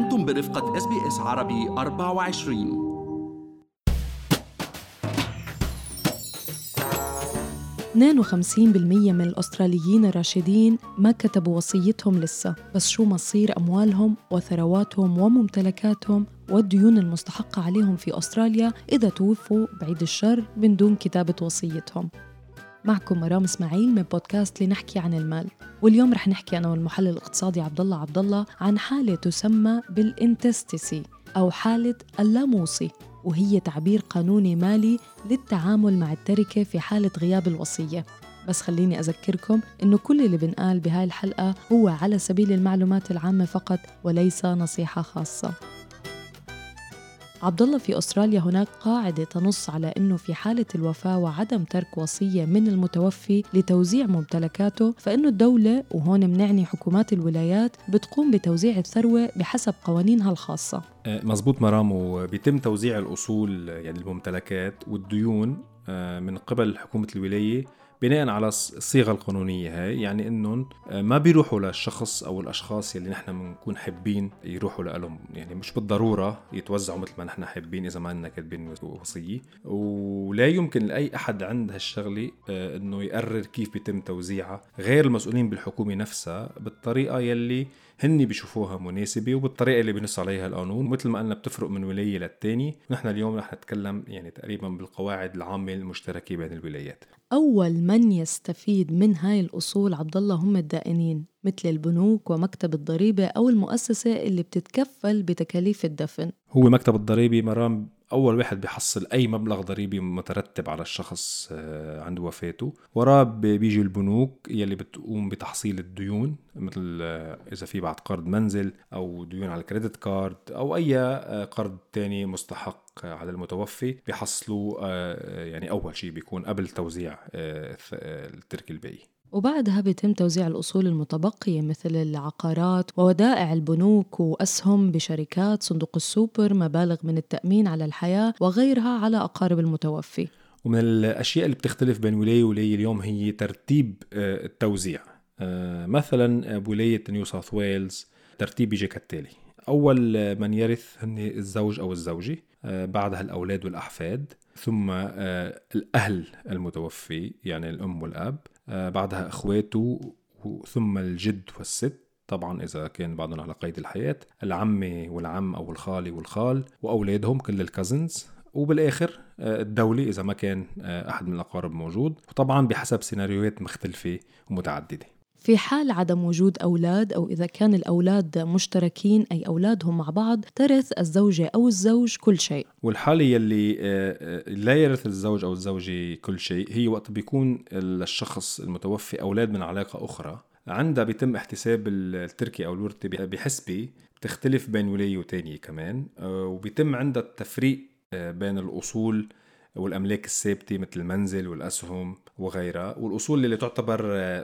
أنتم برفقة SBS عربي 24 52% من الأستراليين الراشدين ما كتبوا وصيتهم لسه بس شو مصير أموالهم وثرواتهم وممتلكاتهم والديون المستحقة عليهم في أستراليا إذا توفوا بعيد الشر من دون كتابة وصيتهم. معكم مرام إسماعيل من بودكاست لنحكي عن المال. واليوم رح نحكي أنا والمحلل الاقتصادي عبد الله عبد الله عن حالة تسمى بالانتستسي أو حالة اللاموصي وهي تعبير قانوني مالي للتعامل مع التركة في حالة غياب الوصية. بس خليني أذكركم إنه كل اللي بنقال بهاي الحلقة هو على سبيل المعلومات العامة فقط وليس نصيحة خاصة. عبد الله في أستراليا هناك قاعدة تنص على إنه في حالة الوفاة وعدم ترك وصية من المتوفي لتوزيع ممتلكاته فإنه الدولة وهون بنعني حكومات الولايات بتقوم بتوزيع الثروة بحسب قوانينها الخاصة. آه، مزبوط مرام وبيتم توزيع الأصول يعني الممتلكات والديون آه، من قبل حكومة الولاية بناء على الصيغة القانونية هاي يعني إنهم آه، ما بيروحوا للشخص أو الأشخاص يلي نحن بنكون حابين يروحوا لهم يعني مش بالضرورة يتوزعوا مثل ما نحن حابين إذا ما لنا كاتبين وصية. ولا يمكن لأي أحد عند هالشغلة آه، إنه يقرر كيف بيتم توزيعها غير المسؤولين بالحكومة نفسها بالطريقة يلي هن بيشوفوها مناسبة وبالطريقة اللي بنص عليها القانون. مثل ما قلنا بتفرق من ولاية للتاني. نحن اليوم رح نتكلم يعني تقريبا بالقواعد العامة المشتركة بين الولايات. أول من يستفيد من هاي الأصول عبد الله هم الدائنين مثل البنوك ومكتب الضريبة أو المؤسسة اللي بتتكفل بتكاليف الدفن. هو مكتب الضريبي مرام أول واحد بيحصل أي مبلغ ضريبي مترتب على الشخص آه، عند وفاته. وراه بيجي البنوك يلي بتقوم بتحصيل الديون مثل آه، إذا في بعد قرض منزل أو ديون على ال credit card أو أي آه، قرض تاني مستحق على المتوفي بيحصلوا يعني أول شيء بيكون قبل توزيع التركة الباقي. وبعدها بيتم توزيع الأصول المتبقية مثل العقارات وودائع البنوك وأسهم بشركات صندوق السوبر مبالغ من التأمين على الحياة وغيرها على أقارب المتوفي. ومن الأشياء اللي بتختلف بين ولاية ولاية اليوم هي ترتيب آه، التوزيع. آه، مثلا بولاية نيو ساوث ويلز ترتيب بيجي كالتالي أول من يرث هن الزوج أو الزوجة. آه، بعدها الأولاد والأحفاد ثم الأهل المتوفي يعني الأم والأب آه، بعدها أخواته ثم الجد والست. طبعا إذا كان بعضهم على قيد الحياة العمة والعم أو الخالي والخال وأولادهم كل الكازنز وبالآخر آه، الدولة إذا ما كان آه، أحد من الأقارب موجود. وطبعا بحسب سيناريوهات مختلفة ومتعددة. في حال عدم وجود أولاد أو إذا كان الأولاد مشتركين أي أولادهم مع بعض ترث الزوجة أو الزوج كل شيء. والحالة يلي آه، آه، لا يرث الزوج أو الزوجة كل شيء هي وقت بيكون الشخص المتوفي أولاد من علاقة أخرى. عندها بيتم احتساب التركي أو الورثة بحسبة بتختلف بين ولاية وتانية كمان. آه، وبيتم عندها التفريق بين الأصول والأملاك الثابتة مثل المنزل والأسهم وغيرها والأصول اللي تعتبر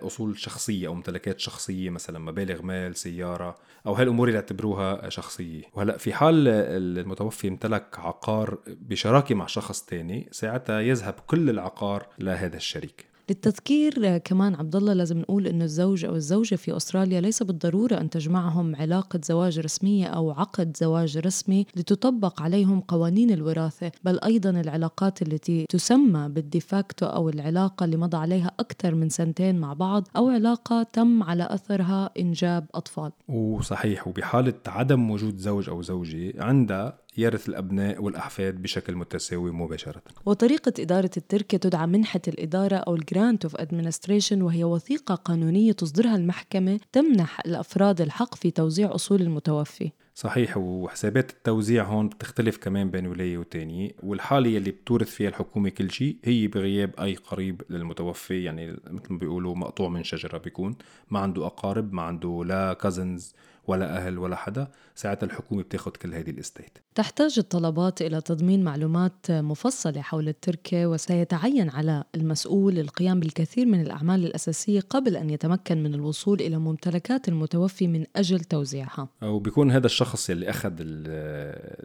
أصول شخصية أو ممتلكات شخصية مثلا مبالغ مال سيارة أو هالأمور اللي اعتبروها شخصية. وهلأ في حال المتوفي امتلك عقار بشراكة مع شخص تاني ساعتها يذهب كل العقار لهذا الشريك. للتذكير كمان عبد الله لازم نقول إنه الزوج أو الزوجة في أستراليا ليس بالضرورة أن تجمعهم علاقة زواج رسمية أو عقد زواج رسمي لتطبق عليهم قوانين الوراثة، بل أيضا العلاقات التي تسمى بالديفاكتو أو العلاقة اللي مضى عليها أكثر من سنتين مع بعض أو علاقة تم على أثرها إنجاب أطفال. وصحيح وبحالة عدم وجود زوج أو زوجة عندها يرث الأبناء والأحفاد بشكل متساوي مباشرة. وطريقة إدارة التركة تدعى منحة الإدارة أو ال grant of administration وهي وثيقة قانونية تصدرها المحكمة تمنح الأفراد الحق في توزيع أصول المتوفي. صحيح وحسابات التوزيع هون بتختلف كمان بين ولاية وتانية والحالة يلي بتورث فيها الحكومة كل شيء هي بغياب أي قريب للمتوفي يعني مثل ما بيقولوا مقطوع من شجرة بيكون ما عنده أقارب ما عنده لا كازنز ولا أهل ولا حدا ساعتها الحكومة بتاخد كل هذه الإستيت. تحتاج الطلبات إلى تضمين معلومات مفصلة حول التركة وسيتعين على المسؤول القيام بالكثير من الأعمال الأساسية قبل أن يتمكن من الوصول إلى ممتلكات المتوفي من أجل توزيعها. وبيكون هذا الشخص يلي أخذ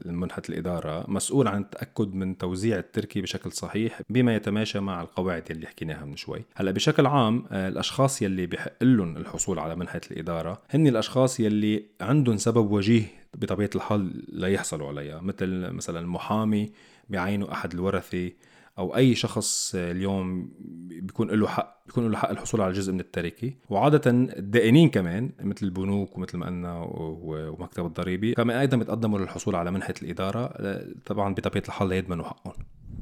المنحة الإدارة مسؤول عن التأكد من توزيع التركي بشكل صحيح بما يتماشى مع القواعد يلي حكيناها من شوي. هلأ بشكل عام الأشخاص يلي بحق لهم الحصول على منحة الإدارة هن الأشخاص يلي عندهم سبب وجيه بطبيعة الحال ليحصلوا عليها. مثل مثلا محامي بيعينوا أحد الورثة أو أي شخص اليوم بيكون له حق بيكون له حق الحصول على جزء من التركة. وعادة الدائنين كمان مثل البنوك ومثل ما قلنا ومكتب الضريبي كمان أيضا بيتقدموا للحصول على منحة الإدارة. طبعا بطبيعة الحال ليضمنوا حقهم.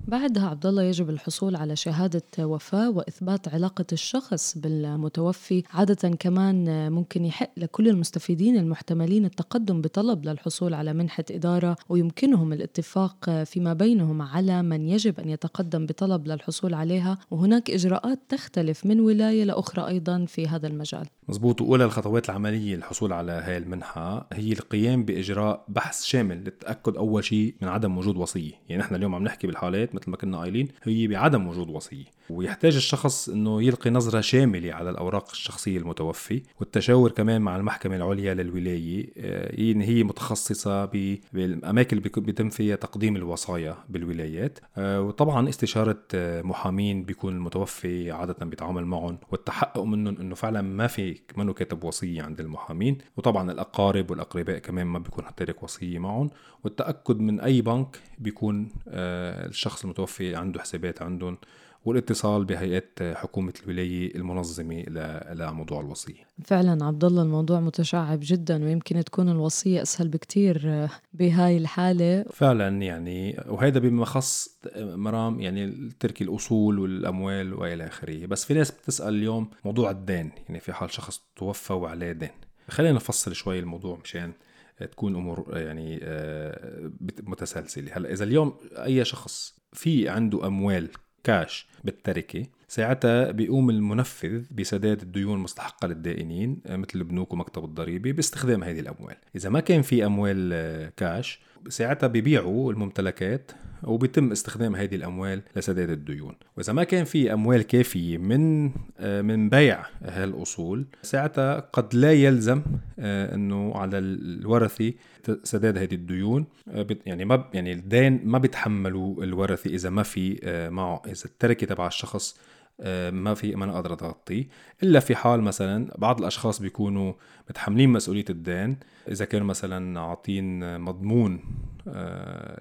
بعدها عبد الله يجب الحصول على شهادة وفاة وإثبات علاقة الشخص بالمتوفي عادة كمان ممكن يحق لكل المستفيدين المحتملين التقدم بطلب للحصول على منحة إدارة ويمكنهم الاتفاق فيما بينهم على من يجب أن يتقدم بطلب للحصول عليها. وهناك إجراءات تختلف من ولاية لأخرى أيضا في هذا المجال. مزبوط وأولى الخطوات العملية للحصول على هاي المنحة هي القيام بإجراء بحث شامل للتأكد أول شيء من عدم وجود وصية. يعني نحن اليوم عم نحكي بالحالات مثل ما كنا قايلين هي بعدم وجود وصية. ويحتاج الشخص أنه يلقي نظرة شاملة على الأوراق الشخصية المتوفي والتشاور كمان مع المحكمة العليا للولاية إن هي متخصصة بالأماكن اللي بيتم فيها تقديم الوصايا بالولايات. آه، وطبعا استشارة آه، محامين بيكون المتوفي عادة بيتعامل معهم والتحقق منهم أنه فعلا ما في منه كاتب وصية عند المحامين. وطبعا الأقارب والأقرباء كمان ما بيكون تارك وصية معهم. والتأكد من أي بنك بيكون آه، الشخص المتوفي عنده حسابات عندهم والاتصال بهيئات حكومة الولاية المنظمة لموضوع الوصية. فعلا عبد الله الموضوع متشعب جدا ويمكن تكون الوصية أسهل بكتير آه، بهاي الحالة. فعلا يعني وهذا بما خص مرام يعني ترك الأصول والأموال وإلى آخره. بس في ناس بتسأل اليوم موضوع الدين يعني في حال شخص توفى وعليه دين. خلينا نفصل شوي الموضوع مشان تكون أمور يعني آه، متسلسلة. هلأ إذا اليوم أي شخص في عنده أموال كاش بالتركة ساعتها بيقوم المنفذ بسداد الديون المستحقه للدائنين آه، مثل البنوك ومكتب الضريبة باستخدام هذه الأموال. إذا ما كان في أموال آه، كاش ساعتها بيبيعوا الممتلكات وبيتم استخدام هذه الأموال لسداد الديون. وإذا ما كان في أموال كافية من آه، من بيع هالاصول ساعتها قد لا يلزم آه، إنه على الورثه سداد هذه الديون. آه، يعني ما يعني الدين ما بيتحملوا الورثه إذا ما في معه. إذا التركة تبع الشخص ما في ما أقدر اغطيه إلا في حال مثلا بعض الأشخاص بيكونوا متحملين مسؤولية الدين. إذا كانوا مثلا عاطين مضمون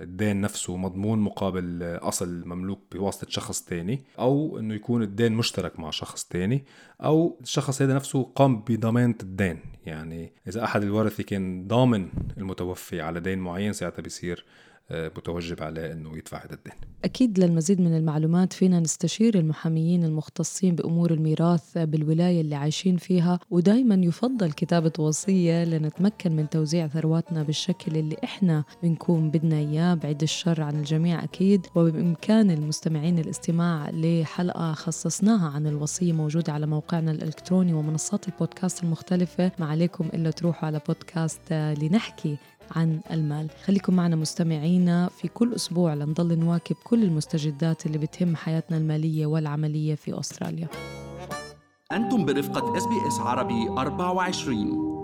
الدين نفسه مضمون مقابل أصل مملوك بواسطة شخص تاني أو إنه يكون الدين مشترك مع شخص تاني أو الشخص هذا نفسه قام بضمانة الدين. يعني إذا أحد الورثه كان ضامن المتوفي على دين معين ساعتها بيصير متوجب عليه إنه يدفع هذا الدين. أكيد للمزيد من المعلومات فينا نستشير المحاميين المختصين بأمور الميراث بالولاية اللي عايشين فيها ودائما يفضل كتابة وصية لنتمكن من توزيع ثرواتنا بالشكل اللي إحنا بنكون بدنا إياه بعيد الشر عن الجميع أكيد وبإمكان المستمعين الاستماع لحلقة خصصناها عن الوصية موجودة على موقعنا الإلكتروني ومنصات البودكاست المختلفة ما عليكم إلا تروحوا على بودكاست لنحكي عن المال. خليكم معنا مستمعينا في كل أسبوع لنضل نواكب كل المستجدات اللي بتهم حياتنا المالية والعملية في أستراليا. أنتم برفقة SBS عربي 24